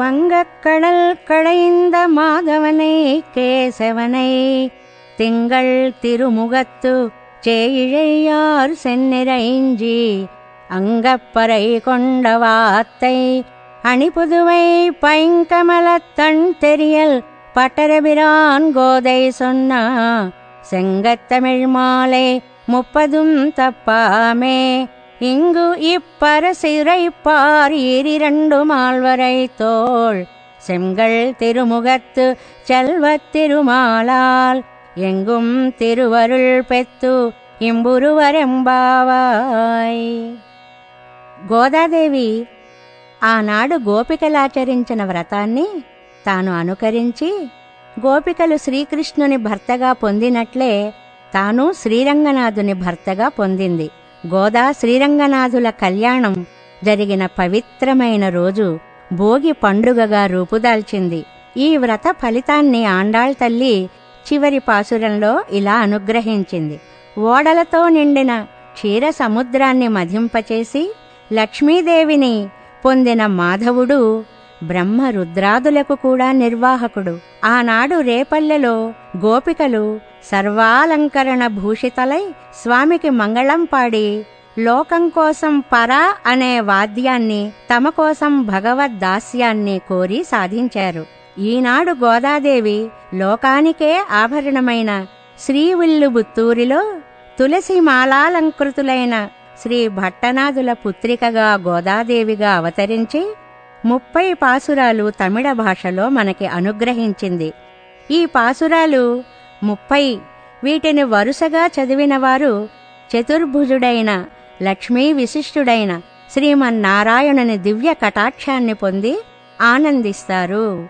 வங்கக்கடல் கடைந்த மாதவனை கேசவனை திங்கள் திருமுகத்து சேயிழையார் சென்னிரைஞ்சி அங்கப்பறை கொண்ட வாத்தை அணிபுதுவை பைங்கமலத்தன் தெரியல் பட்டரபிரான் கோதை சொன்னா செங்கத்தமிழ் மாலை முப்பதும் தப்பாமே இங்கு இப்பரசிறைப்பார் ஈரிரண்டு மால்வரை தோள் செங்கல் திருமுகத்து செல்வத் திருமாலால் எங்கும் திருவருள் பெத்து ఇంబురువరెంబావాయ్ గోదాదేవి ఆనాడు గోపికలాచరించిన వ్రతాన్ని తాను అనుకరించి గోపికలు శ్రీకృష్ణుని భర్తగా పొందినట్లే తాను శ్రీరంగనాథుని భర్తగా పొందింది గోదా శ్రీరంగనాథుల కళ్యాణం జరిగిన పవిత్రమైన రోజు భోగి పండుగగా రూపుదాల్చింది. ఈ వ్రత ఫలితాన్ని ఆండాళ్ తల్లి చివరి పాసురంలో ఇలా అనుగ్రహించింది. ఓడలతో నిండిన క్షీర సముద్రాన్ని మధింపచేసి లక్ష్మీదేవిని పొందిన మాధవుడు బ్రహ్మ రుద్రాదులకు కూడా నిర్వాహకుడు. ఆనాడు రేపల్లెలో గోపికలు సర్వాలంకరణ భూషితలై స్వామికి మంగళం పాడి లోకం కోసం పరా అనే వాద్యాన్ని తమ కోసం భగవద్దాస్యాన్ని కోరి సాధించారు. ఈనాడు గోదాదేవి లోకానికే ఆభరణమైన శ్రీవిల్లుబుత్తూరిలో తులసి మాలాలంకృతులైన శ్రీ భట్టనాథుల పుత్రికగా గోదాదేవిగా అవతరించి ముప్పై పాసురాలు తమిళ భాషలో మనకి అనుగ్రహించింది. ఈ పాసురాలు ముప్పై వీటిని వరుసగా చదివినవారు చతుర్భుజుడైన లక్ష్మీ విశిష్టుడైన శ్రీమన్నారాయణుని దివ్య కటాక్షాన్ని పొంది ఆనందిస్తారు.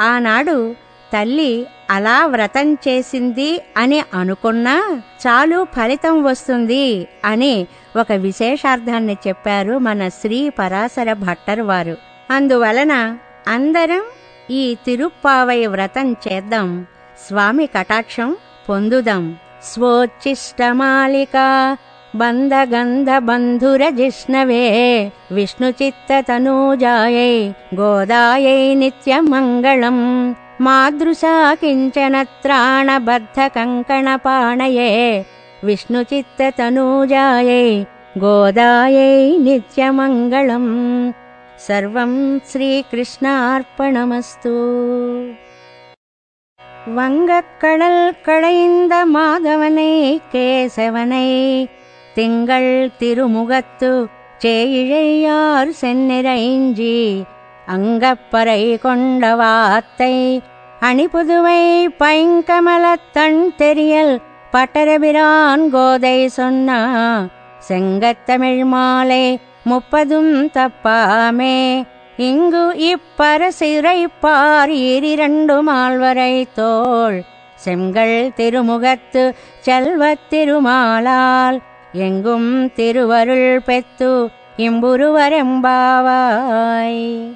ఆనాడు తల్లి అలా వ్రతం చేసింది అని అనుకున్నా చాలు ఫలితం వస్తుంది అని ఒక విశేషార్థాన్ని చెప్పారు మన శ్రీ పరాశర భట్టర్ వారు. అందువలన అందరం ఈ తిరుప్పావై వ్రతం చేద్దాం. స్వామి కటాక్షం పొందుదాం. స్వోచ్చిష్టమాలిక బంధగంధ బంధుర జిష్ణవే విష్ణు చిత్త తనూజాయై గోదాయై నిత్యమంగళం. మాదృశా కించన सर्वं श्रीकृष्णार्पणमस्तु। வங்கக்கடல் களைந்த மாதவனை கேசவனை திங்கள் திருமுகத்து சேயிழையார் சென்னிறைஞ்சி அங்கப்பறை கொண்ட வாத்தை அணிபுதுவை பைங்கமலத்தன் தெரியல் பட்டரபிரான் கோதை சொன்னா செங்கத்தமிழ் மாலை முப்பதும் தப்பாமே. இங்கு இப்பரசிறைப்பார் ஈரிரண்டு மால்வரை தோள். செங்கல் திருமுகத்து செல்வத் திருமாலால். எங்கும் திருவருள் பெத்து இம்புருவரெம்பாவாய்.